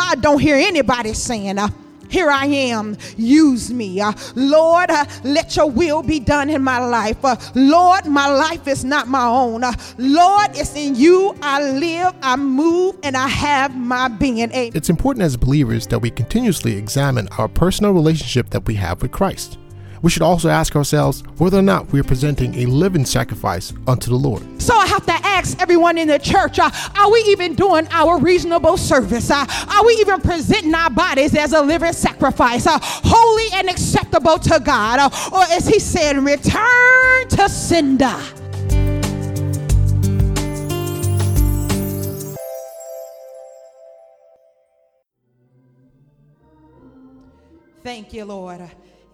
God don't hear anybody saying, uh, here I am, use me. Uh, Lord, uh, let your will be done in my life. Uh, Lord, my life is not my own. Uh, Lord, it's in you I live, I move, and I have my being. It's important as believers that we continuously examine our personal relationship that we have with Christ we should also ask ourselves whether or not we are presenting a living sacrifice unto the Lord. So I have to ask everyone in the church uh, are we even doing our reasonable service? Uh, are we even presenting our bodies as a living sacrifice, uh, holy and acceptable to God? Uh, or as he said, return to sender. Thank you, Lord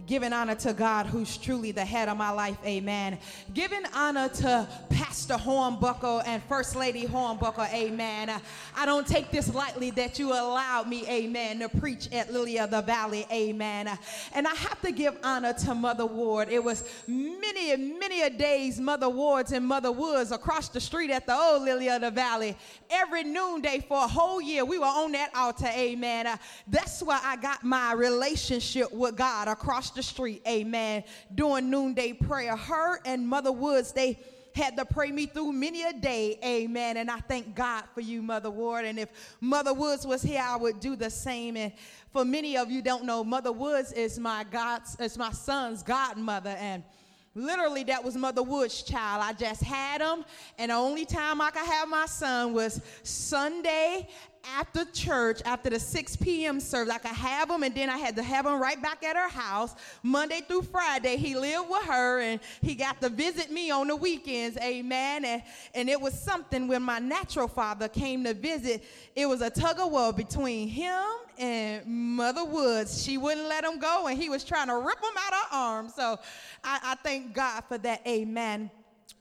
giving honor to God, who's truly the head of my life. Amen. Giving honor to Pastor Hornbuckle and First Lady Hornbuckle. Amen. I don't take this lightly that you allowed me, amen, to preach at Lily of the Valley. Amen. And I have to give honor to Mother Ward. It was many, many a days, Mother Wards and Mother Woods across the street at the old Lily of the Valley. Every noonday for a whole year, we were on that altar. Amen. That's where I got my relationship with God across the street, amen, doing noonday prayer. Her and Mother Woods, they had to pray me through many a day, amen. And I thank God for you, Mother Ward. And if Mother Woods was here, I would do the same. And for many of you don't know, Mother Woods is my God's, is my son's godmother. And Literally, that was Mother Wood's child. I just had him, and the only time I could have my son was Sunday after church, after the 6 p.m. service. I could have him, and then I had to have him right back at her house. Monday through Friday, he lived with her, and he got to visit me on the weekends. Amen. And, and it was something when my natural father came to visit, it was a tug of war between him and Mother Woods. She wouldn't let him go, and he was trying to rip him out of her arms. So I, I thank God for that. Amen.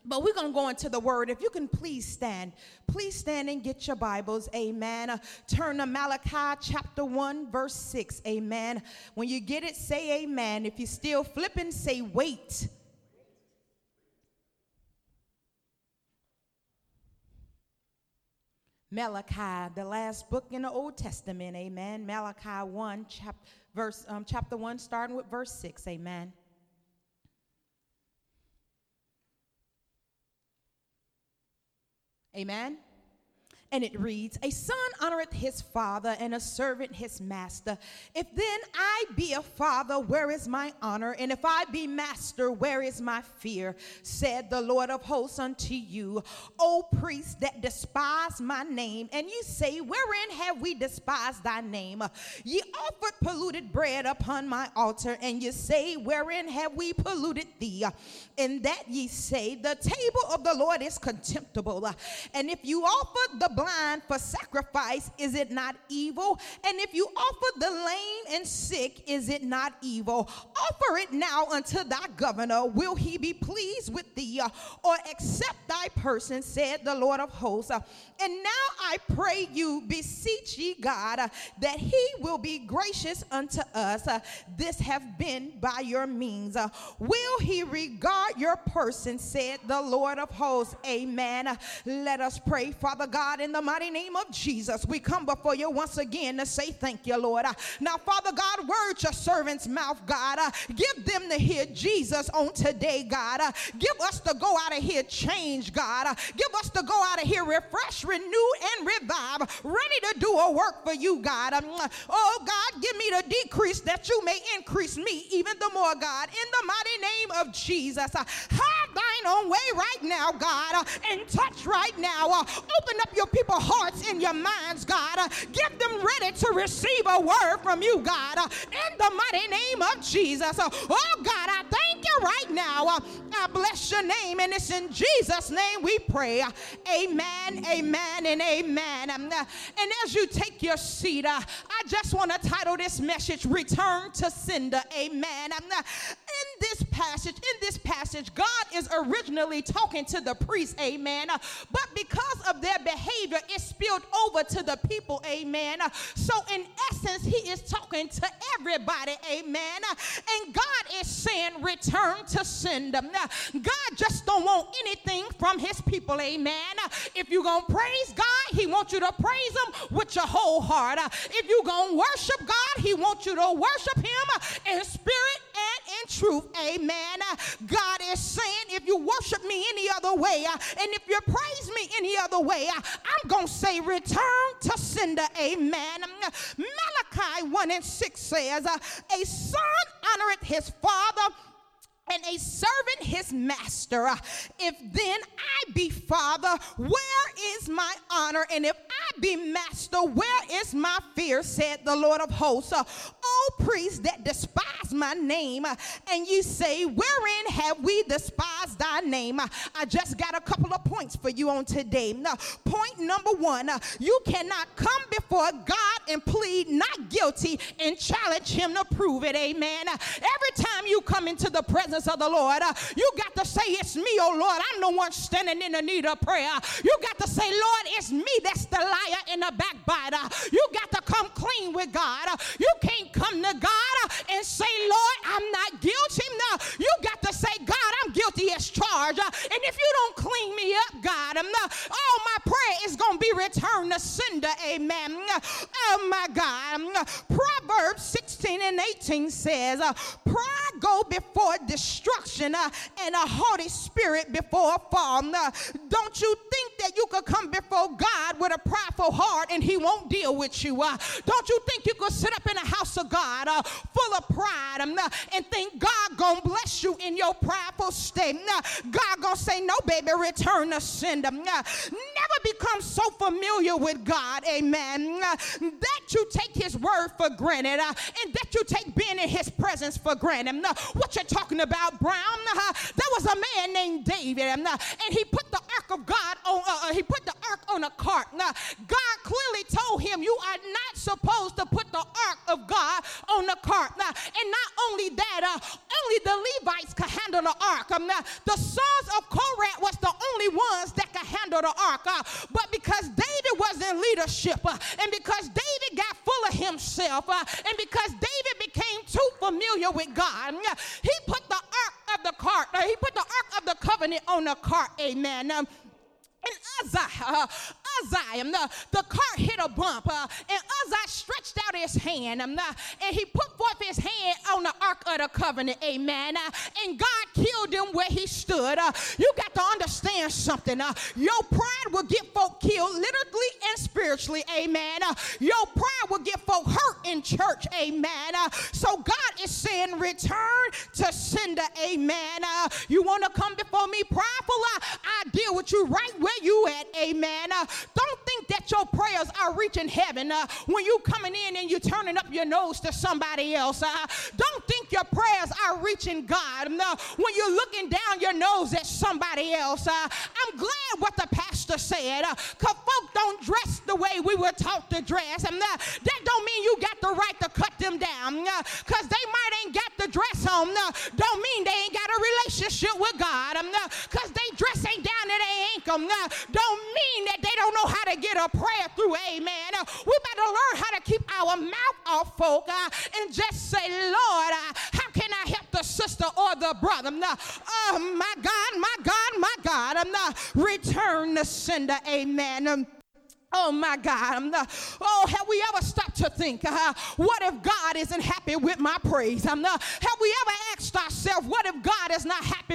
But we're going to go into the word. If you can please stand. Please stand and get your Bibles. Amen. Uh, turn to Malachi chapter 1, verse 6. Amen. When you get it, say amen. If you're still flipping, say wait. Malachi, the last book in the Old Testament. Amen. Malachi 1, chap- verse, um, chapter 1, starting with verse 6. Amen. Amen. And it reads, A son honoreth his father, and a servant his master. If then I be a father, where is my honor? And if I be master, where is my fear? Said the Lord of hosts unto you, O priests that despise my name. And you say, Wherein have we despised thy name? Ye offered polluted bread upon my altar, and ye say, Wherein have we polluted thee? And that ye say, The table of the Lord is contemptible. And if you offer the blind for sacrifice, is it not evil? And if you offer the lame and sick, is it not evil? Offer it now unto thy governor. Will he be pleased with thee uh, or accept thy person, said the Lord of hosts? Uh, and now I pray you, beseech ye God, uh, that he will be gracious unto us. This have been by your means. Will he regard your person, said the Lord of hosts? Amen. Let us pray, Father God, in the mighty name of Jesus, we come before you once again to say thank you, Lord. Now, Father God, word your servant's mouth, God. Give them to hear Jesus on today, God. Give us to go out of here change, God. give us to go out of here refreshed, renew, and revive, ready to do a work for you, God. Oh, God, give me the decrease that you may increase me even the more, God. In the mighty name of Jesus, have thine own way right now, God, and touch right now. open up your people's hearts in your minds, God. Get them ready to receive a word from you, God, in the mighty name of Jesus. Oh, God, I thank you right now. I bless your name, and it's in Jesus' name we pray. Amen, amen, and amen. And as you take your seat, I just want to title this message Return to Sender. Amen. In this passage, in this passage, God is originally talking to the priests, amen. But because of their behavior, it spilled over to the people, amen. So, in essence, he is talking to everybody, amen. And God is saying, return to sender. God just don't want anything from his people, amen. If you're going to praise God, he wants you to praise him with your whole heart. If you're going to worship God, he wants you to worship him amen. God is saying, if you worship me any other way, uh, and if you praise me any other way, uh, I'm going to say, return to sender, amen. Malachi 1 and 6 says, uh, a son honoreth his father and a servant his master. If then I be father, where is my honor? And if I be master, where is my fear? Said the Lord of hosts. O priests that despise my name, and you say, Wherein have we despised thy name? I just got a couple of points for you on today. Point number one you cannot come before God and plead not guilty and challenge him to prove it. Amen. Every time you come into the presence presence of the Lord, uh, you got to say, It's me, oh Lord. I'm the one standing in the need of prayer. You got to say, Lord, it's me that's the liar and the backbiter. You got to come clean with God. Uh, you can't come to God uh, and say, Lord, I'm not guilty. No, you got to say, God, I'm guilty as charged. Uh, and if you don't clean me up, God, um, I'm not, all my prayer is going to be returned to sender. Amen. Oh my God. Um, Proverbs 16 and 18 says, Pride go before destruction uh, and a haughty spirit before a fall. Uh, don't you think that you could come before God with a prideful heart and he won't deal with you? Uh, don't you think you could sit up in the house of God uh, full of pride um, uh, and think God gonna bless you in your prideful state? Uh, God gonna say, no, baby, return to sender. never become so familiar with God, amen, that you take his word for granted and that you take being in his presence for granted. What you're talking about Brown, uh, there was a man named David, uh, and he put the ark of God on. Uh, uh he put the ark on a cart. Now, God clearly told him, "You are not supposed to put the ark of God on the cart." Now, and not only that, uh, only the Levites could handle the ark. Um, now, the sons of Korah was the only ones that could handle the ark. Uh, but because David was in leadership, uh, and because David got full of himself, uh, and because David became too familiar with God, he put the ark of the cart, he put the ark of the covenant on the cart, amen. Um, and Uzziah, uh, Uzziah, the, the cart hit a bump, uh, and Uzziah stretched out his hand, um, and he put forth his hand on the ark of the covenant, amen. Uh, and God killed him where he stood. Uh, you got to understand something. Uh, your pride will get folk killed literally and spiritually, amen. Uh, your pride will get folk hurt in church, amen. so God is saying, return to sender, amen. you want to come before me prideful? I deal with you right where you at, amen. Uh, don't think that your prayers are reaching heaven uh, when you coming in and you turning up your nose to somebody else. Uh, don't think your prayers are reaching God uh, when you're looking down your nose at somebody else. Uh, I'm glad what the pastor said, because uh, folk don't dress the way we were taught to dress. And that don't mean you got the right to cut them down, because they might ain't got the dress on. don't mean they ain't got a relationship with God, because they dress ain't down to their ankle don't mean that they don't know how to get a prayer through. Amen. We better learn how to keep our mouth off, folk, uh, and just say, Lord, uh, how can I help the sister or the brother? Oh, my God, my God, my God. I'm not return the sender. Amen. Um, Oh my God. I'm not, oh, have we ever stopped to think, uh, what if God isn't happy with my praise? I'm uh, have we ever asked ourselves, what if God not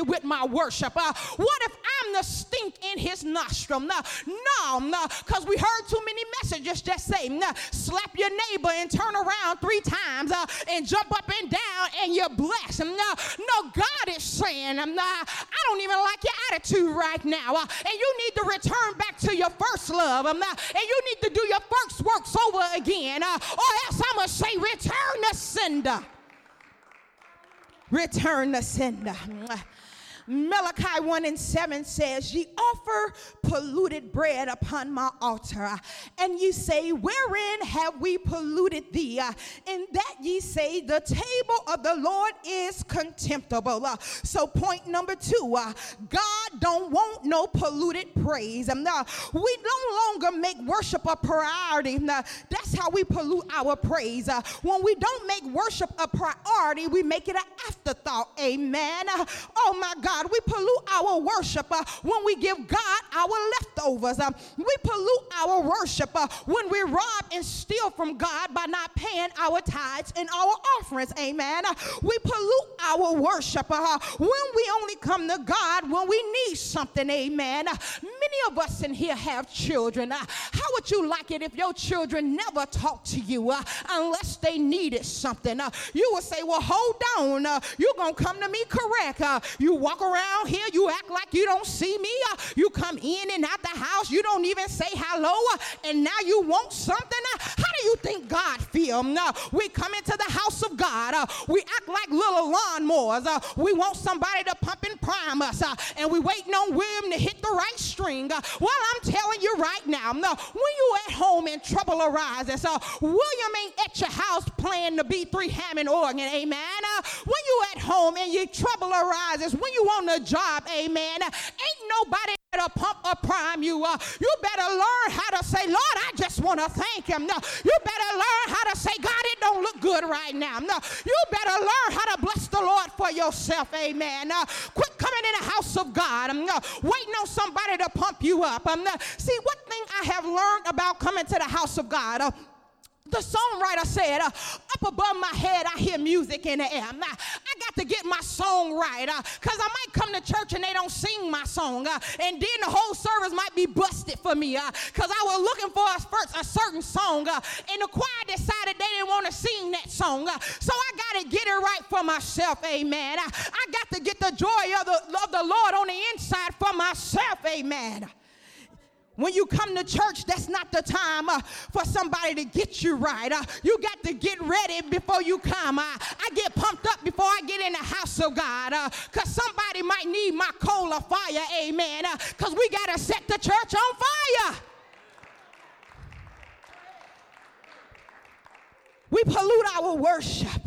happy with my worship? Uh, what if I'm the stink in his nostril? No, no, because we heard too many messages just say, no, slap your neighbor and turn around three times uh, and jump up and down and you're blessed. No, no, God is saying, um, I don't even like your attitude right now. Uh, and you need to return back to your first love. Um, and you need to do your first works over again, uh, or else I'm going to say, return the sender. Return the sender. Malachi 1 and 7 says, Ye offer polluted bread upon my altar, and ye say, Wherein have we polluted thee? In that ye say, The table of the Lord is contemptible. So, point number two God don't want no polluted praise. Uh, we no longer make worship a priority. Uh, that's how we pollute our praise. Uh, when we don't make worship a priority, we make it an afterthought. Amen. Oh my God, we pollute our worship uh, when we give God our leftovers. Uh, we pollute our worship uh, when we rob and steal from God by not paying our tithes and our offerings. Amen. Uh, we pollute our worship uh, when we only come to God when we need something. Amen. Uh, many of us in here have children. how would you like it if your children never talk to you unless they needed something? you would say, Well, hold on. you're going to come to me correct. you walk around here, you act like you don't see me. Uh, you come in and out the house, you don't even say hello, uh, and now you want something. Uh, do you think God feel? Uh, we come into the house of God, uh, we act like little lawnmowers. Uh, we want somebody to pump and prime us, and we waiting on William to hit the right string. well, I'm telling you right now, when you at home and trouble arises, William ain't at your house playing the B3 Hammond organ, amen. when you at home and your trouble arises, when you on the job, amen, ain't nobody to pump or prime you. Uh, you better learn how to say, Lord, I just want to thank him. No, you better learn how to say, God, it don't look good right now. No, you better learn how to bless the Lord for yourself. Amen. Uh, quit coming in the house of God. Um, uh, waiting on somebody to pump you up. Um, uh, see, one thing I have learned about coming to the house of God. Uh, the songwriter said, uh, up above my head, I hear music in the air. Now, I got to get my song right because uh, I might come to church and they don't sing my song. Uh, and then the whole service might be busted for me because I was looking for a, first, a certain song. And the choir decided they didn't want to sing that song. So I got to get it right for myself. Amen. I, I got to get the joy of the, of the Lord on the inside for myself. Amen. When you come to church, that's not the time uh, for somebody to get you right. Uh, you got to get ready before you come. Uh, I get pumped up before I get in the house of God because uh, somebody might need my coal of fire, amen, because uh, we got to set the church on fire. We pollute our worship.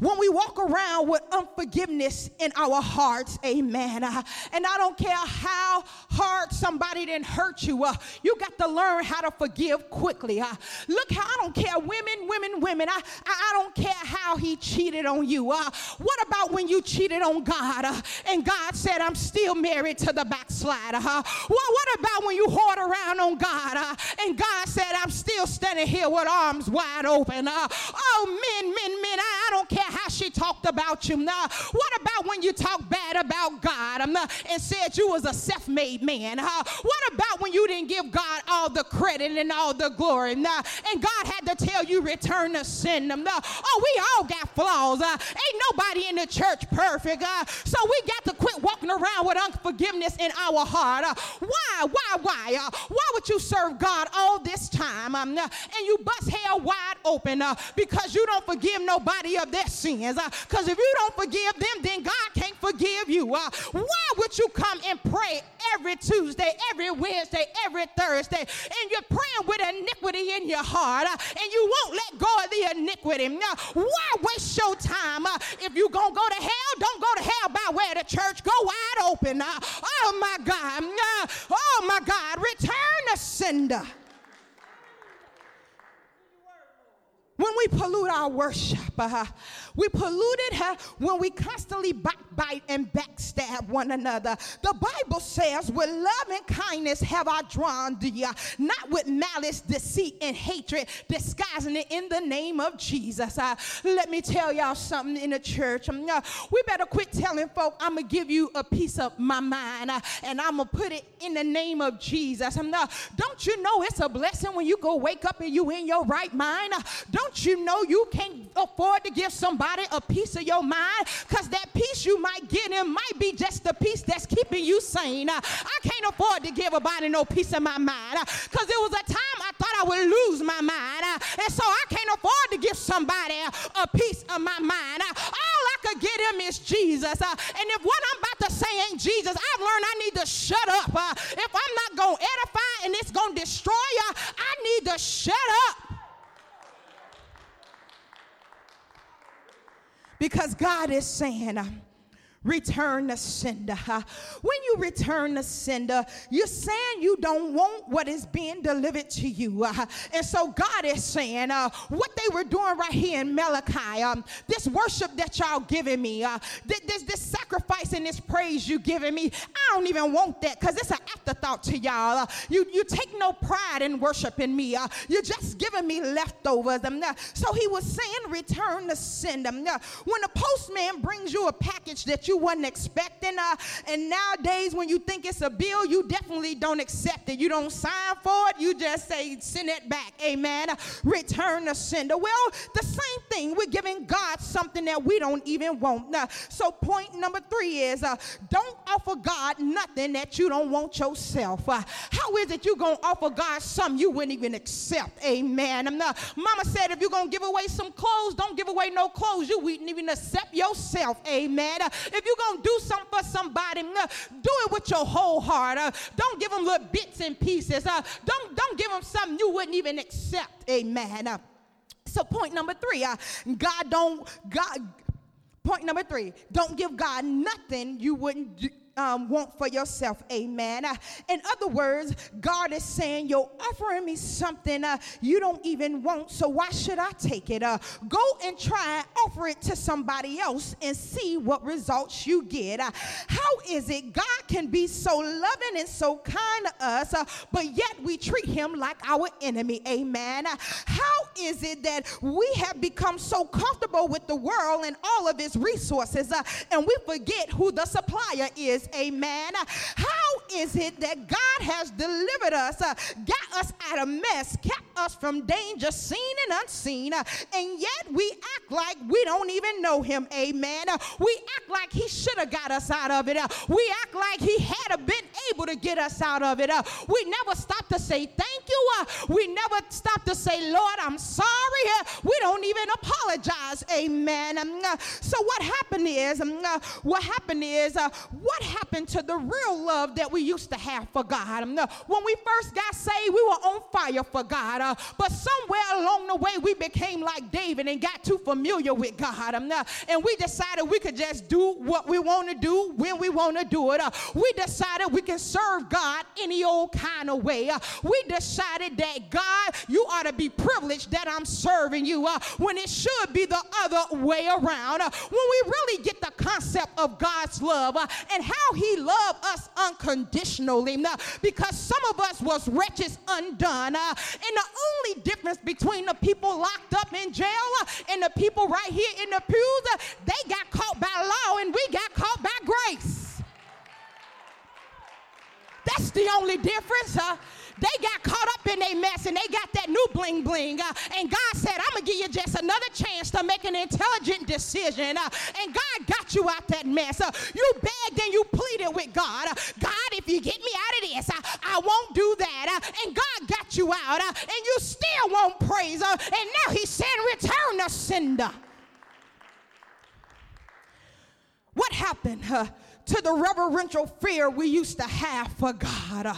Uh, when we walk around with unforgiveness in our hearts, amen. Uh, and I don't care how hard somebody didn't hurt you, uh, you got to learn how to forgive quickly. Uh, look how I don't care, women, women, women. I, I, don't care how he cheated on you. Uh, what about when you cheated on God uh, and God said, I'm still married to the backslider? Huh? Well, what about when you hoard around on God uh, and God said, I'm still standing here with arms wide open? oh, men, men, men, I, I don't care how she talked about you. Now, what about when you talk bad about God and said you was a self-made man? What about when you didn't give God all the credit and all the glory? Now, and God had to tell you return to sin. Now, oh, we all got flaws. Ain't nobody in the church perfect. So we got to quit walking around with unforgiveness in our heart. Why? Why? Why? Why would you serve God all this time and you bust hell wide open because you don't forgive nobody of their sins. Because uh, if you don't forgive them, then God can't forgive you. Uh, why would you come and pray every Tuesday, every Wednesday, every Thursday, and you're praying with iniquity in your heart, uh, and you won't let go of the iniquity? Now, why waste your time? Uh, if you're going to go to hell, don't go to hell by where the church. Go wide open. Uh, oh, my God. Uh, oh, my God. Return the sender. when we pollute our worship, uh, we polluted uh, when we constantly backbite and backstab one another. The Bible says, with love and kindness have I drawn thee, uh, not with malice, deceit, and hatred, disguising it in the name of Jesus. Uh, let me tell y'all something in the church. Um, uh, we better quit telling folk, I'm going to give you a piece of my mind uh, and I'm going to put it in the name of Jesus. Um, don't you know it's a blessing when you go wake up and you in your right mind? don't you know you can't afford to give somebody a piece of your mind because that peace you might get in might be just the peace that's keeping you sane. I can't afford to give a body no piece of my mind because there was a time I thought I would lose my mind. And so I can't afford to give somebody a piece of my mind. All I could get him is Jesus. And if what I'm about to say ain't Jesus, I've learned I need to shut up. If I'm not going to edify and it's going to destroy you, I need to shut up. Because God is saying, return the sender. When you return the sender, you're saying you don't want what is being delivered to you. And so God is saying, uh, what they were doing right here in Malachi, um, this worship that y'all giving me, uh, this, this sacrifice and this praise you giving me, I don't even want that because it's an afterthought to y'all. Uh, you, you take no pride in worshiping me. Uh, you're just giving me leftovers. Um, so he was saying, return the sender. Um, when the postman brings you a package that you wasn't expecting. Uh, and nowadays, when you think it's a bill, you definitely don't accept it. You don't sign for it. You just say, send it back. Amen. Return the sender. Well, the same thing. We're giving God something that we don't even want. Uh, so, point number three is uh, don't offer God nothing that you don't want yourself. Uh, how is it you're going to offer God something you wouldn't even accept? Amen. Not, Mama said, if you're going to give away some clothes, don't give away no clothes. You wouldn't even accept yourself. Amen. If you're going to do something for somebody, uh, do it with your whole heart. Uh, don't give them little bits and pieces. Uh, don't, don't give them something you wouldn't even accept. Amen. So point number three, God don't, God, point number three, don't give God nothing you wouldn't do um, want for yourself. Amen. Uh, in other words, God is saying, You're offering me something uh, you don't even want, so why should I take it? Uh, go and try and offer it to somebody else and see what results you get. Uh, how is it God can be so loving and so kind to us, uh, but yet we treat him like our enemy? Amen. Uh, how is it that we have become so comfortable with the world and all of its resources and we forget who the supplier is? Amen. How is it that God has delivered us, uh, got us out of mess, kept us from danger seen and unseen, and yet we act like we don't even know Him? Amen. We act like He should have got us out of it. We act like He had been able to get us out of it. We never stop to say thank you. We never stop to say, Lord, I'm sorry. we don't even apologize. Amen. So what happened is, what happened is, what happened to the real love that we used to have for God. When we first got saved, we were on fire for God. But somewhere along the way, we became like David and got too familiar with God. Um, and we decided we could just do what we want to do when we want to do it. Uh, we decided we can serve God any old kind of way. Uh, we decided that God, you ought to be privileged that I'm serving you uh, when it should be the other way around. Uh, when we really get the concept of God's love uh, and how he loved us unconditionally because some of us was wretches undone. Uh, and the only difference between the people locked up in jail and the people right here in the pews, they got caught by law and we got caught by grace. That's the only difference. Uh, they got in their mess and they got that new bling bling. Uh, and God said, I'm going to give you just another chance to make an intelligent decision. Uh, and God got you out that mess. Uh, you begged and you pleaded with God. Uh, God, if you get me out of this, uh, I won't do that. Uh, and God got you out and you still won't praise. and now He's saying, Return the sender. What happened to the reverential fear we used to have for God?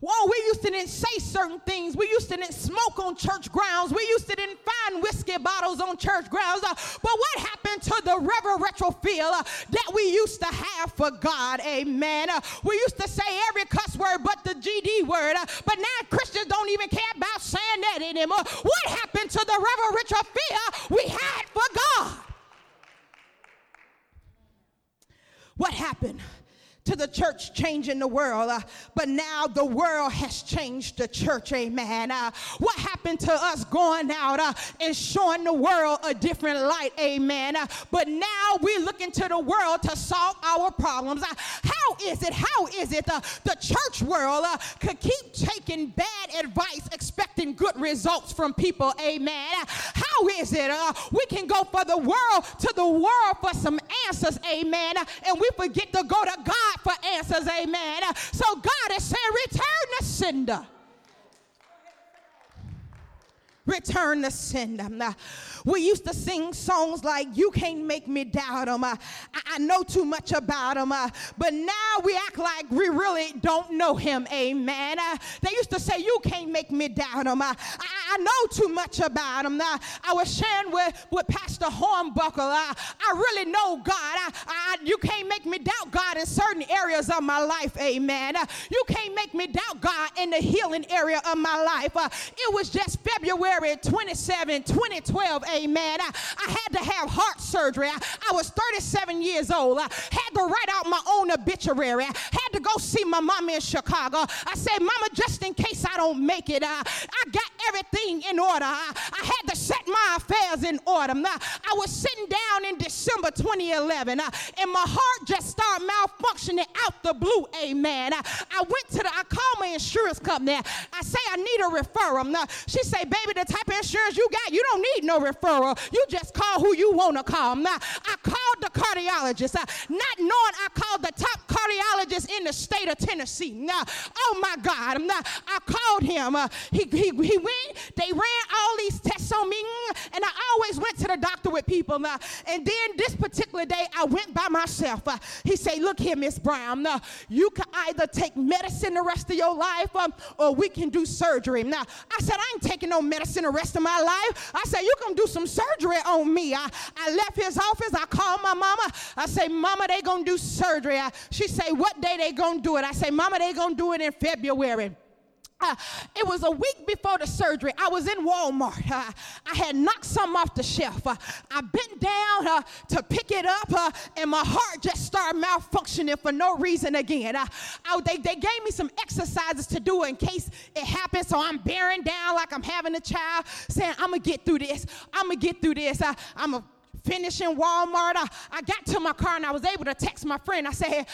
Whoa, we used to didn't say certain things. We used to didn't smoke on church grounds. We used to didn't find whiskey bottles on church grounds. Uh, but what happened to the reverential feel uh, that we used to have for God? Amen. Uh, we used to say every cuss word but the GD word. Uh, but now Christians don't even care about saying that anymore. What happened to the reverential fear we had for God? What happened? To the church changing the world, uh, but now the world has changed the church. Amen. Uh, what happened to us going out uh, and showing the world a different light? Amen. Uh, but now we look into the world to solve our problems. Uh, how is it? How is it uh, the church world could keep taking bad advice, results from people? Amen. how is it uh, we can go for the world to the world for some answers? Amen. and we forget to go to God for answers. Amen. So God is saying, return the sender. return the sender. We used to sing songs like, You Can't Make Me Doubt Him. Uh, I, I know too much about Him. Uh, but now we act like we really don't know Him. Amen. Uh. They used to say, You can't make me doubt Him. I, I know too much about Him. I was sharing with, with Pastor Hornbuckle. I, I really know God. I, I, you can't make me doubt God in certain areas of my life. Amen. You can't make me doubt God in the healing area of my life. It was just February 27, 2012 amen. I, I had to have heart surgery. I, I, was 37 years old. I had to write out my own obituary. I had to go see my mama in Chicago. I said, Mama, just in case I don't make it, uh, I got everything in order. I, I, had to set my affairs in order. Now, I was sitting down in December 2011, uh, and my heart just started malfunctioning out the blue, amen. I, I went to the, I called my insurance company. I say, I need a referral. Now, she say, baby, the type of insurance you got, you don't need no referral referral. You just call who you want to call. Now, I called the cardiologist, uh, not knowing I called the top cardiologist in the state of Tennessee. Now, oh my God, now, I called him. Uh, he, he, he went, they ran all these tests on me, and I always went to the doctor with people. Now, and then this particular day, I went by myself. Uh, he said, Look here, Miss Brown, now, you can either take medicine the rest of your life um, or we can do surgery. Now, I said, I ain't taking no medicine the rest of my life. I said, You can do some surgery on me. I, I left his office. I called my mama. I say, Mama, they gonna do surgery. I, she say, what day they gonna do it? I say, Mama, they gonna do it in February. Uh, it was a week before the surgery. I was in Walmart. Uh, I had knocked something off the shelf. Uh, I bent down uh, to pick it up, uh, and my heart just started malfunctioning for no reason again. Uh, I, they, they gave me some exercises to do in case it happens. So I'm bearing down like I'm having a child, saying, I'm going to get through this. I'm going to get through this. I'm going to finishing Walmart. I, I got to my car and I was able to text my friend. I said,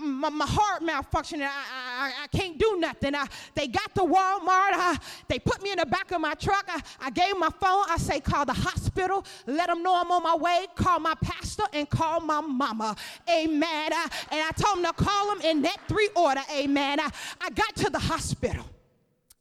my, my, heart malfunctioning. I, I, I, can't do nothing. I, they got to Walmart. I, they put me in the back of my truck. I, I gave my phone. I say, call the hospital. Let them know I'm on my way. Call my pastor and call my mama. Amen. I, and I told them to call them in that three order. Amen. I, I got to the hospital.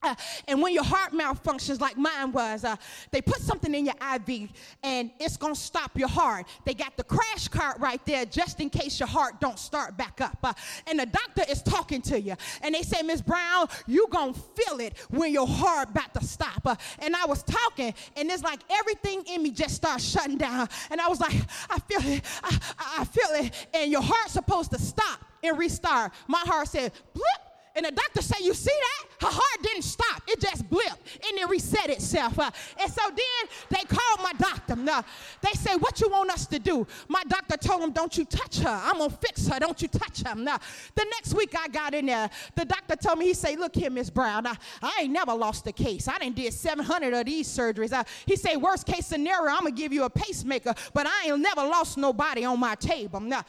Uh, and when your heart malfunctions like mine was, uh, they put something in your IV and it's gonna stop your heart. They got the crash cart right there just in case your heart don't start back up. Uh, and the doctor is talking to you and they say, Miss Brown, you gonna feel it when your heart about to stop. Uh, and I was talking and it's like everything in me just starts shutting down. And I was like, I feel it, I, I feel it. And your heart's supposed to stop and restart. My heart said, blip and the doctor said, you see that? Her heart didn't stop. It just blipped and it reset itself. Uh, and so then they called my doctor. Now, they said, what you want us to do? My doctor told them, don't you touch her. I'm going to fix her. Don't you touch her. Now, the next week I got in there. The doctor told me, he said, look here, Miss Brown. I, I ain't never lost a case. I didn't did 700 of these surgeries. He said, worst case scenario, I'm going to give you a pacemaker, but I ain't never lost nobody on my table. Now,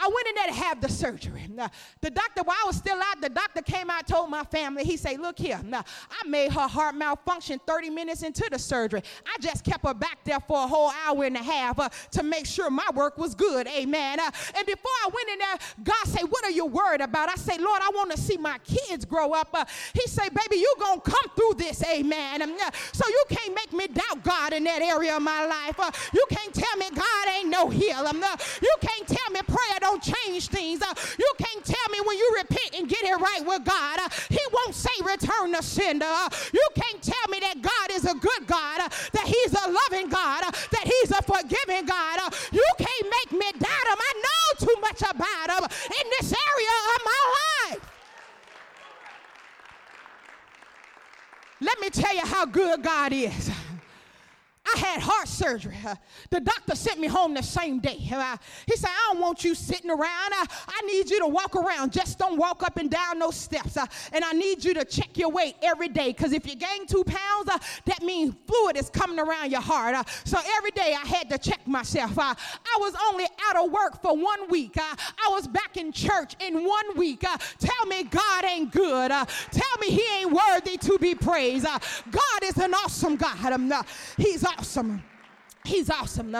I went in there to have the surgery. Now, the doctor, while I was still out, the doctor came out, told my family, he said, look here, now, I made her heart malfunction 30 minutes into the surgery. I just kept her back there for a whole hour and a half uh, to make sure my work was good, amen. Uh, and before I went in there, God said, what are you worried about? I say, Lord, I want to see my kids grow up. Uh, he said, baby, you going to come through this, amen. Um, so you can't make me doubt God in that area of my life. Uh, you can't tell me God ain't no healer. Um, you can't tell me prayer don't change things. Uh, you can't tell me when you repent and get it right with God, uh, He won't say return the sender. Uh, you can't tell me that God is a good God, that He's a loving God, that He's a forgiving God. You can't make me doubt Him. I know too much about Him in this area of my life. Let me tell you how good God is. I had heart surgery. The doctor sent me home the same day. He said, I don't want you sitting around. I need you to walk around. Just don't walk up and down those steps. and I need you to check your weight every day because if you gain two pounds, that means fluid is coming around your heart. so every day I had to check myself. I was only out of work for one week. I was back in church in one week. tell me God ain't good. tell me he ain't worthy to be praised. God is an awesome God. He's awesome. He's awesome.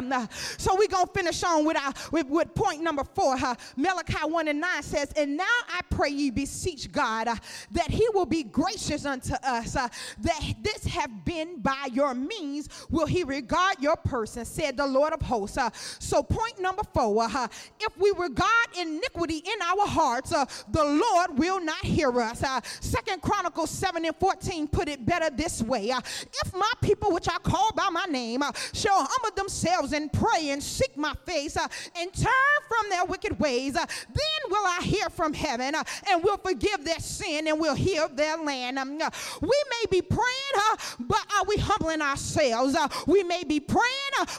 So we're going to finish on with, our, with, with point number four. Uh, Malachi 1 and 9 says, And now I pray you beseech God uh, that he will be gracious unto us, uh, that this have been by your means will he regard your person, said the Lord of hosts. Uh, so point number four, uh, if we regard iniquity in our hearts, uh, the Lord will not hear us. Second Chronicles 7 and 14 put it better this way. if my people which I call by my name shall humble themselves and pray and seek my face uh, and turn from their wicked ways, uh, then will I hear from heaven uh, and will forgive their sin and will heal their land. Um, uh, we may be praying, uh, but are we humbling ourselves? Uh, we may be praying,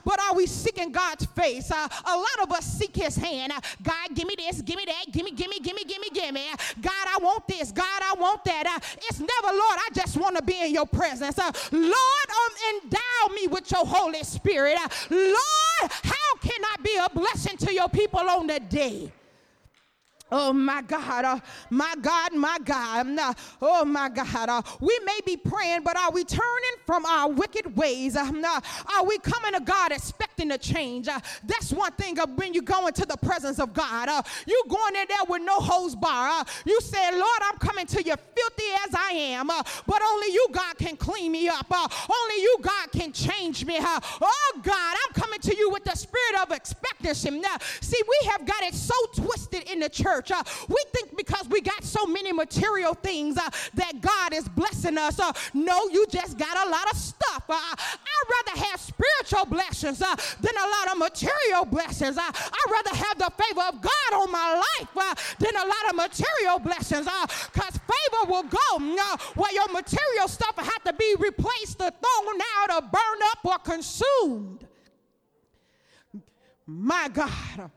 but are we seeking God's face? a lot of us seek his hand. God, give me this, give me that, give me, give me, give me, give me, give me. God, I want this. God, I want that. it's never, Lord, I just want to be in your presence. Lord, um, endow me with your Holy Spirit. Spirit. Lord, how can I be a blessing to your people on the day? Oh my God, uh, my God, my God. Uh, oh my God. Uh, we may be praying, but are we turning from our wicked ways? Uh, are we coming to God expecting a change? Uh, that's one thing when you go into the presence of God. Uh, you going in there with no hose bar. you say, Lord, I'm coming to you filthy as I am, but only you, God, can clean me up. only you, God, can change me. oh God, I'm coming to you with the spirit of expectancy. Now, see, we have got it so twisted in the church church. Uh, we think because we got so many material things uh, that God is blessing us. Uh, no, you just got a lot of stuff. Uh, I'd rather have spiritual blessings uh, than a lot of material blessings. Uh, I'd rather have the favor of God on my life than a lot of material blessings because favor will go where your material stuff will have to be replaced or thrown out or burned up or consumed. My God.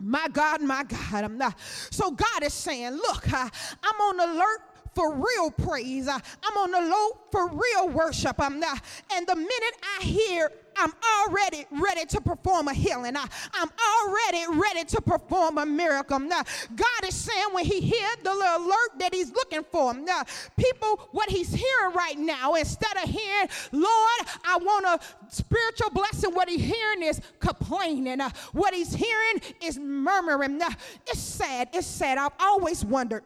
My God, my God. I'm not. So God is saying, look, uh, I'm on alert for real praise. Uh, I'm on the low for real worship. I'm not. And the minute I hear I'm already ready to perform a healing. I, am already ready to perform a miracle. Now, God is saying when He hears the little alert that He's looking for. Now, people, what He's hearing right now, instead of hearing, Lord, I want a spiritual blessing, what He's hearing is complaining. Uh, what He's hearing is murmuring. Now, it's sad. It's sad. I've always wondered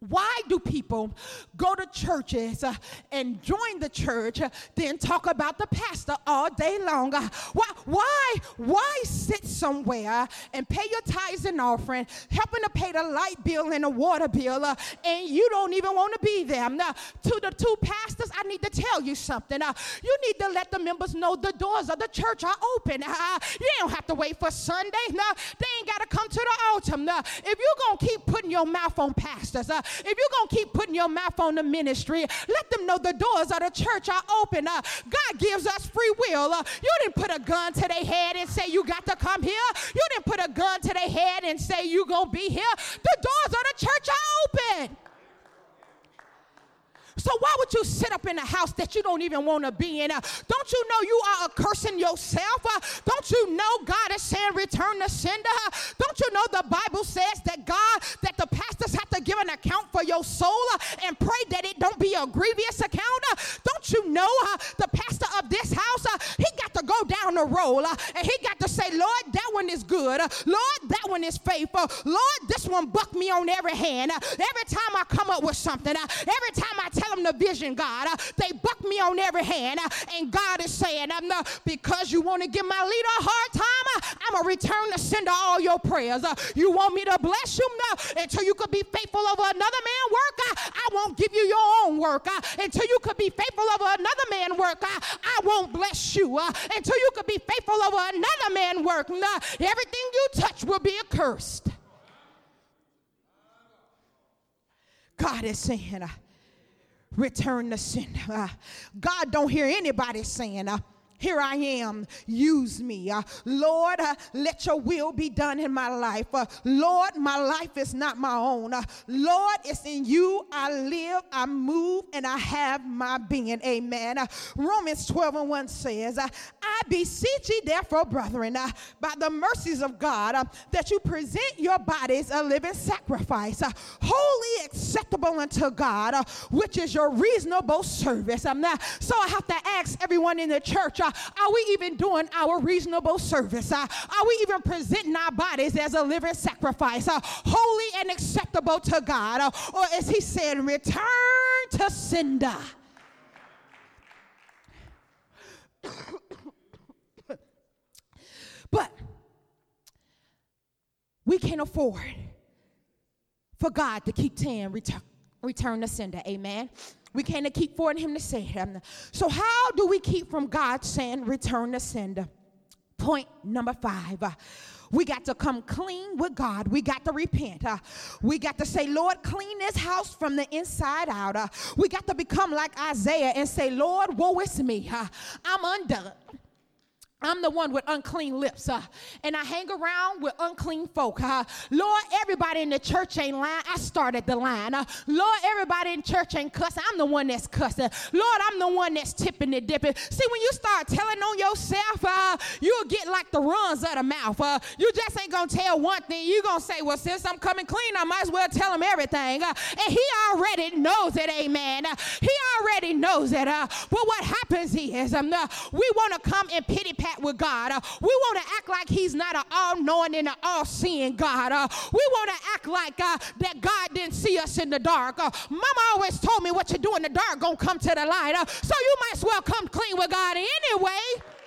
why do people go to churches uh, and join the church, uh, then talk about the pastor all day long? Uh, why, why, why sit somewhere and pay your tithes and offering, helping to pay the light bill and the water bill, and you don't even want to be there? Now, to the two pastors, I need to tell you something. You need to let the members know the doors of the church are open. You don't have to wait for Sunday. No, they ain't got to come to the altar. If you're going to keep putting your mouth on pastors, if you're going to keep putting your mouth on the ministry, let them know the doors of the church are open. Uh, God gives us free will. Uh, you didn't put a gun to their head and say you got to come here. You didn't put a gun to their head and say you going to be here. The doors of the church are open. So why would you sit up in a house that you don't even want to be in? Uh, don't you know you are cursing yourself? Uh, don't you know God is saying return the sender? Uh, don't you know the Bible says that God, that the pastors have to give an account for your soul and pray that it don't be a grievous account? Don't you know the pastor of this house, he got to go down the road and he got to say, Lord, that one is good. Lord, that one is faithful. Lord, this one bucked me on every hand. every time I come up with something, every time I tell them the vision, God. They buck me on every hand. And God is saying, I'm not, because you want to give my leader a hard time, I'm going to return to send all your prayers. You want me to bless you? No, until you could be faithful over another man's work, I won't give you your own work. Until you could be faithful over another man's work, I won't bless you. Until you could be faithful over another man's work, everything you touch will be accursed. God is saying, return the sin. Uh, God don't hear anybody saying, uh, here I am, use me. Uh, Lord, uh, let your will be done in my life. Uh, Lord, my life is not my own. Uh, Lord, it's in you I live, I move, and I have my being. Amen. Uh, Romans 12 and 1 says, uh, I beseech ye, therefore, brethren, by the mercies of God, that you present your bodies a living sacrifice, holy acceptable unto God, which is your reasonable service. Um, now, so I have to ask everyone in the church, are we even doing our reasonable service? Uh, are we even presenting our bodies as a living sacrifice, uh, holy and acceptable to God? Uh, or as he said, return to sender. but we can't afford for God to keep saying return, return to sender. Amen. We can't keep forwarding him to say him. So how do we keep from God saying return to sender? Point number five. We got to come clean with God. We got to repent. Uh, we got to say, Lord, clean this house from the inside out. Uh, we got to become like Isaiah and say, Lord, woe is me. I'm undone. I'm the one with unclean lips, uh, and I hang around with unclean folk. Uh, Lord, everybody in the church ain't lying. I started the line. Uh, Lord, everybody in church ain't cussing. I'm the one that's cussing. Lord, I'm the one that's tipping and dipping. See, when you start telling on yourself, uh, you'll get like the runs of mouth. Uh, you just ain't gonna tell one thing. you gonna say, well, since I'm coming clean, I might as well tell him everything. Uh, and he already knows it, amen. he already knows it. but what happens is um, we want to come and pity with God. Uh, we want to act like He's not an all knowing and an all seeing God. Uh, we want to act like uh, that God didn't see us in the dark. Uh, Mama always told me what you do in the dark gonna come to the light. Uh, so you might as well come clean with God anyway.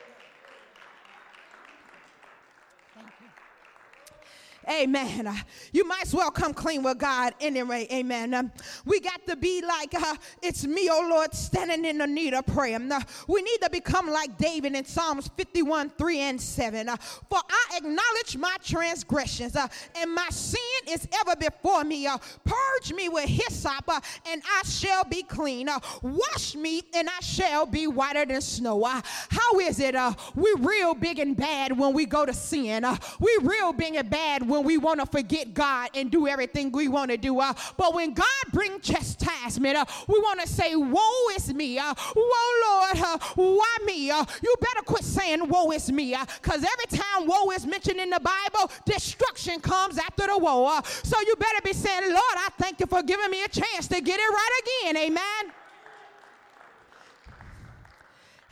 Amen. Uh, you might as well come clean with God anyway. Amen. Um, we got to be like, uh, it's me, oh Lord, standing in the need of prayer. Uh, we need to become like David in Psalms 51 3 and 7. Uh, For I acknowledge my transgressions, and my sin is ever before me. Purge me with hyssop, and I shall be clean. wash me, and I shall be whiter than snow. how is it? we real big and bad when we go to sin. we real big and bad when we want to forget God and do everything we want to do. Uh, but when God brings chastisement, uh, we want to say, Woe is me. Uh, woe, Lord. Uh, why me? Uh, you better quit saying, Woe is me. Because uh, every time woe is mentioned in the Bible, destruction comes after the woe. Uh, so you better be saying, Lord, I thank you for giving me a chance to get it right again. Amen.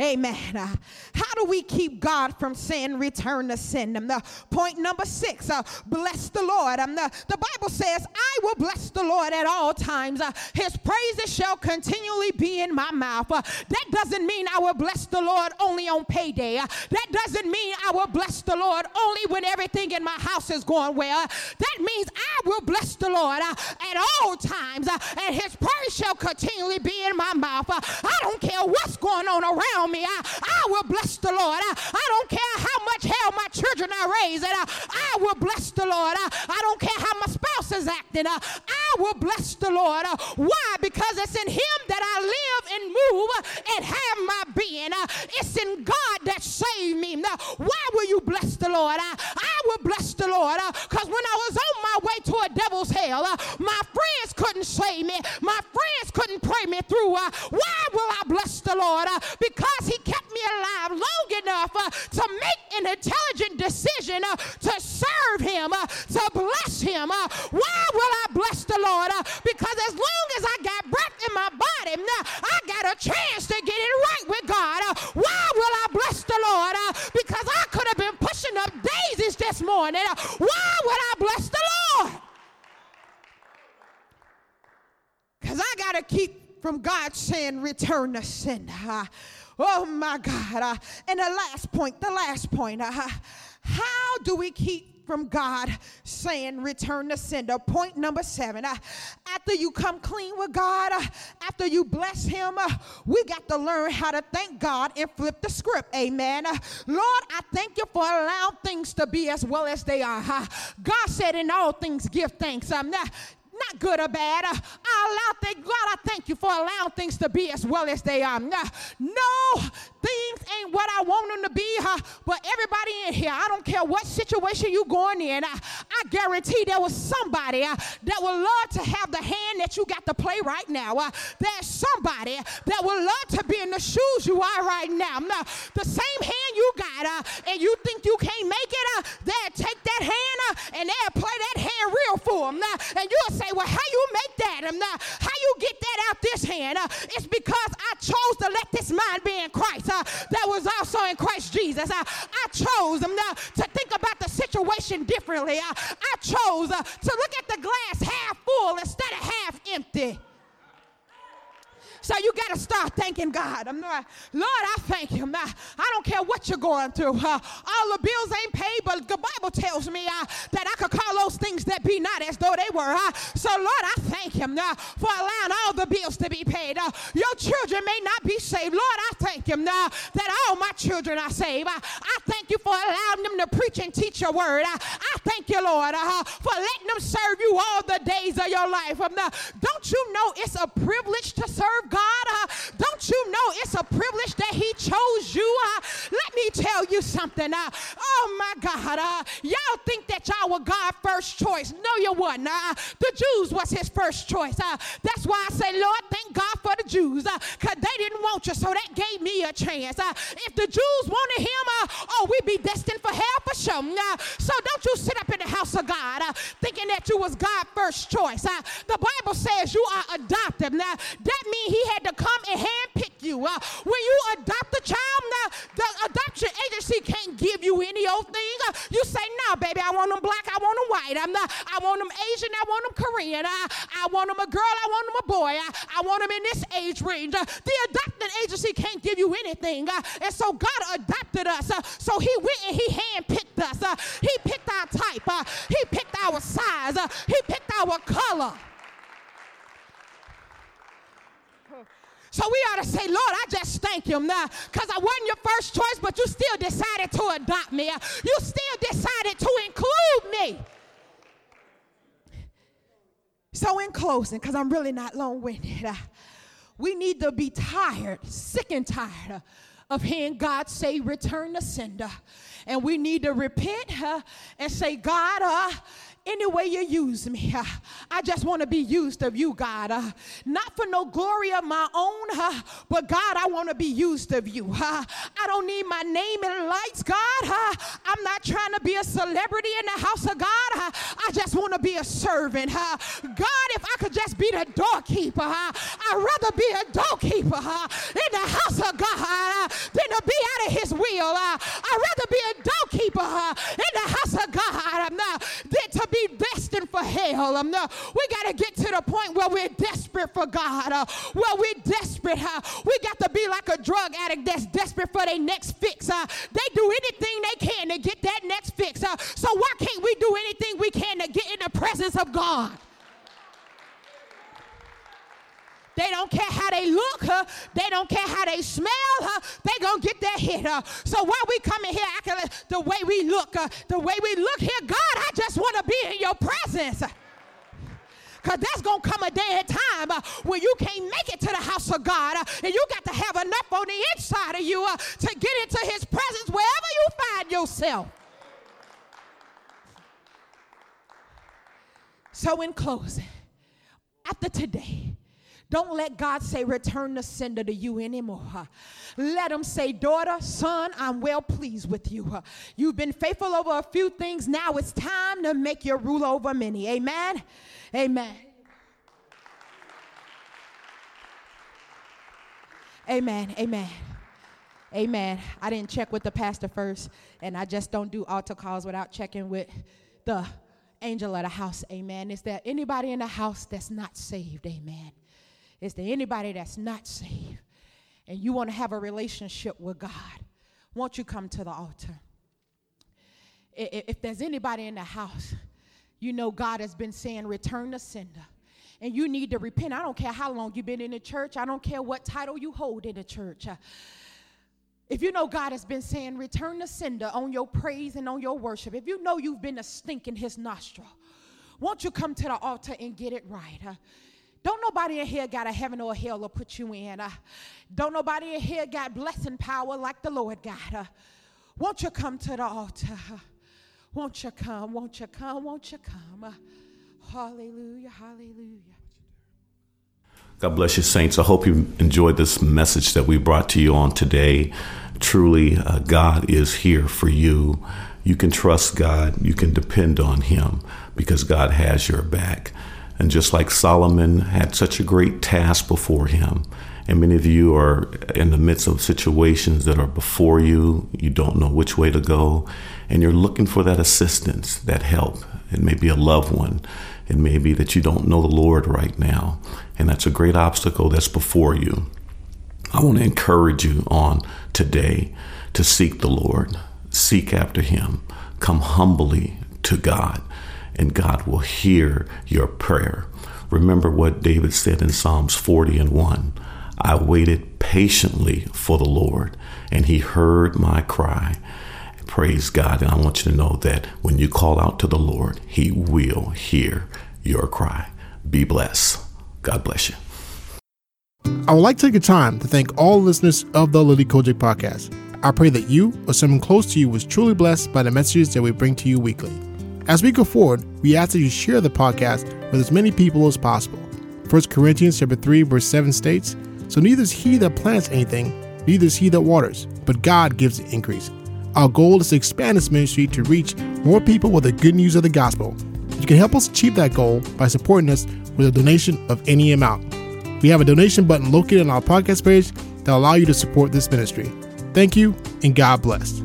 Amen. Uh, how do we keep God from saying return to sin? Um, the point number six, uh, bless the Lord. Um, the, the Bible says, I will bless the Lord at all times. Uh, his praises shall continually be in my mouth. Uh, that doesn't mean I will bless the Lord only on payday. Uh, that doesn't mean I will bless the Lord only when everything in my house is going well. that means I will bless the Lord uh, at all times, and his praise shall continually be in my mouth. I don't care what's going on around me, I, I will bless the Lord. I, I don't care how much hell my children are raised, I, I will bless the Lord. I, I don't care how my spouse is acting, I, I will bless the Lord. Why? Because it's in Him that I live and move and have my being. It's in God that saved me. Now, Why will you bless the Lord? I, I will bless the Lord uh, because when I was on my way to a devil's hell, uh, my friends couldn't save me. My friends couldn't pray me through. Uh, why will I bless the Lord? Because he kept me alive long enough uh, to make an intelligent decision uh, to serve him, uh, to bless him. Uh, why will I bless the Lord? Uh, because as long as I got breath in my body, I got a chance to get it right with God. Uh, why will I bless the Lord? because I could have been pushing up daisies this morning. why would I bless the Lord? Because I got to keep from God saying, return to sin. Uh, Oh my God. Uh, and the last point, the last point. Uh, how do we keep from God saying, return to sender? Point number seven. Uh, after you come clean with God, uh, after you bless Him, uh, we got to learn how to thank God and flip the script. Amen. Lord, I thank you for allowing things to be as well as they are. God said, in all things, give thanks. Um, not good or bad. Uh, I allow things, God, I thank you for allowing things to be as well as they are. No, things ain't what I want them to be, but everybody in here, I don't care what situation you going in, I, I guarantee there was somebody uh, that would love to have the hand that you got to play right now. Uh, there's somebody that would love to be in the shoes you are right now. the same hand you uh, and you think you can't make it, uh, they'll take that hand uh, and they'll play that hand real for them. Uh, and you'll say, Well, how you make that? Um, uh, how you get that out this hand? Uh, it's because I chose to let this mind be in Christ uh, that was also in Christ Jesus. Uh, I chose um, uh, to think about the situation differently. Uh, I chose uh, to look at the glass half full instead of half empty. So you got to start thanking God. I'm not, Lord, I thank you. I, I don't care what you're going through. Uh, all the bills ain't paid, but the Bible tells me uh, that I could call those things that be not as though they were. Uh, so, Lord, I thank him uh, for allowing all the bills to be paid. Uh, your children may not be saved. Lord, I thank him uh, that all my children are saved. I thank you for allowing them to preach and teach your word. I, thank you, Lord, for letting them serve you all the days of your life. Um, don't you know it's a privilege to serve God? God, uh, don't you know it's a privilege that He chose you? Uh, let me tell you something. Uh, oh my God, uh, y'all think that y'all were God's first choice. No, you weren't. Uh, the Jews was His first choice. Uh, that's why I say, Lord, thank God for the Jews, because they didn't want you, so that gave me a chance. if the Jews wanted Him, oh, we'd be destined for hell for sure. so don't you sit up in the house of God thinking that you was God's first choice. the Bible says you are adopted. Now, that means He had to come and handpick you. Uh, when you adopt a child, now the adoption agency can't give you any old thing. Uh, you say, no, baby, I want them black, I want them white. I'm not, I want them Asian, I want them Korean. I, I want them a girl, I want them a boy. I, I want them in this age range. Uh, the adopting agency can't give you anything. Uh, and so God adopted us. Uh, so he went and he handpicked us. Uh, he picked our type. He picked our size. He picked our color. So we ought to say, Lord, I just thank you now because I wasn't your first choice, but you still decided to adopt me. You still decided to include me. So, in closing, because I'm really not long winded, uh, we need to be tired, sick and tired of hearing God say, Return the sender. And we need to repent uh, and say, God, uh, any way you use me. Uh, I just want to be used of you, God. Uh, not for no glory of my own, uh, but God, I want to be used of you. Uh, I don't need my name in lights, God. Uh, I'm not trying to be a celebrity in the house of God. Uh, I just want to be a servant. God, if I could just be the doorkeeper, I'd rather be a doorkeeper in the house of God than to be out of his will. I'd rather be a doorkeeper in the house of God than to be destined for hell. Um, no, we got to get to the point where we're desperate for God, uh, where we're desperate. Uh, we got to be like a drug addict that's desperate for their next fix. Uh, they do anything they can to get that next fix. Uh, so why can't we do anything we can to get in the presence of God? They don't care how they look, huh? They don't care how they smell, huh? They gonna get their hit, huh? So while we come in here acting like the way we look, uh, the way we look here, God, I just want to be in your presence. Because there's going to come a day and time uh, when you can't make it to the house of God. Uh, and you got to have enough on the inside of you uh, to get into his presence wherever you find yourself. So, in closing, after today, don't let God say, return the sender to you anymore. Let him say, daughter, son, I'm well pleased with you. You've been faithful over a few things. Now it's time to make your rule over many. Amen. Amen. Amen. Amen. Amen. I didn't check with the pastor first, and I just don't do altar calls without checking with the angel of the house. Amen. Is there anybody in the house that's not saved? Amen. Is there anybody that's not saved and you want to have a relationship with God? Won't you come to the altar? If there's anybody in the house, you know God has been saying, return the sender. And you need to repent. I don't care how long you've been in the church, I don't care what title you hold in the church. Uh, if you know God has been saying, return the sender on your praise and on your worship, if you know you've been a stink in his nostril, won't you come to the altar and get it right? Uh, Don't nobody in here got a heaven or a hell to put you in. Uh, don't nobody in here got blessing power like the Lord got. Uh, won't you come to the altar? Uh, won't you come? Won't you come? Won't you come? Uh, hallelujah, hallelujah. God bless you, saints. I hope you enjoyed this message that we brought to you on today. Truly, uh, God is here for you. You can trust God, you can depend on Him because God has your back. And just like Solomon had such a great task before him, and many of you are in the midst of situations that are before you, you don't know which way to go, and you're looking for that assistance, that help. It may be a loved one, it may be that you don't know the Lord right now, and that's a great obstacle that's before you. I want to encourage you on today to seek the Lord, seek after Him, come humbly to God, and God will hear your prayer. Remember what David said in Psalms 40 and 1 I waited patiently for the Lord, and He heard my cry. Praise God. And I want you to know that when you call out to the Lord, He will hear your cry. Be blessed. God bless you. I would like to take a time to thank all listeners of the Lily Kojic podcast. I pray that you or someone close to you was truly blessed by the messages that we bring to you weekly. As we go forward, we ask that you share the podcast with as many people as possible. 1 Corinthians chapter 3 verse 7 states, So neither is he that plants anything, neither is he that waters, but God gives the increase. Our goal is to expand this ministry to reach more people with the good news of the gospel. You can help us achieve that goal by supporting us with a donation of any amount. We have a donation button located on our podcast page that allow you to support this ministry. Thank you, and God bless.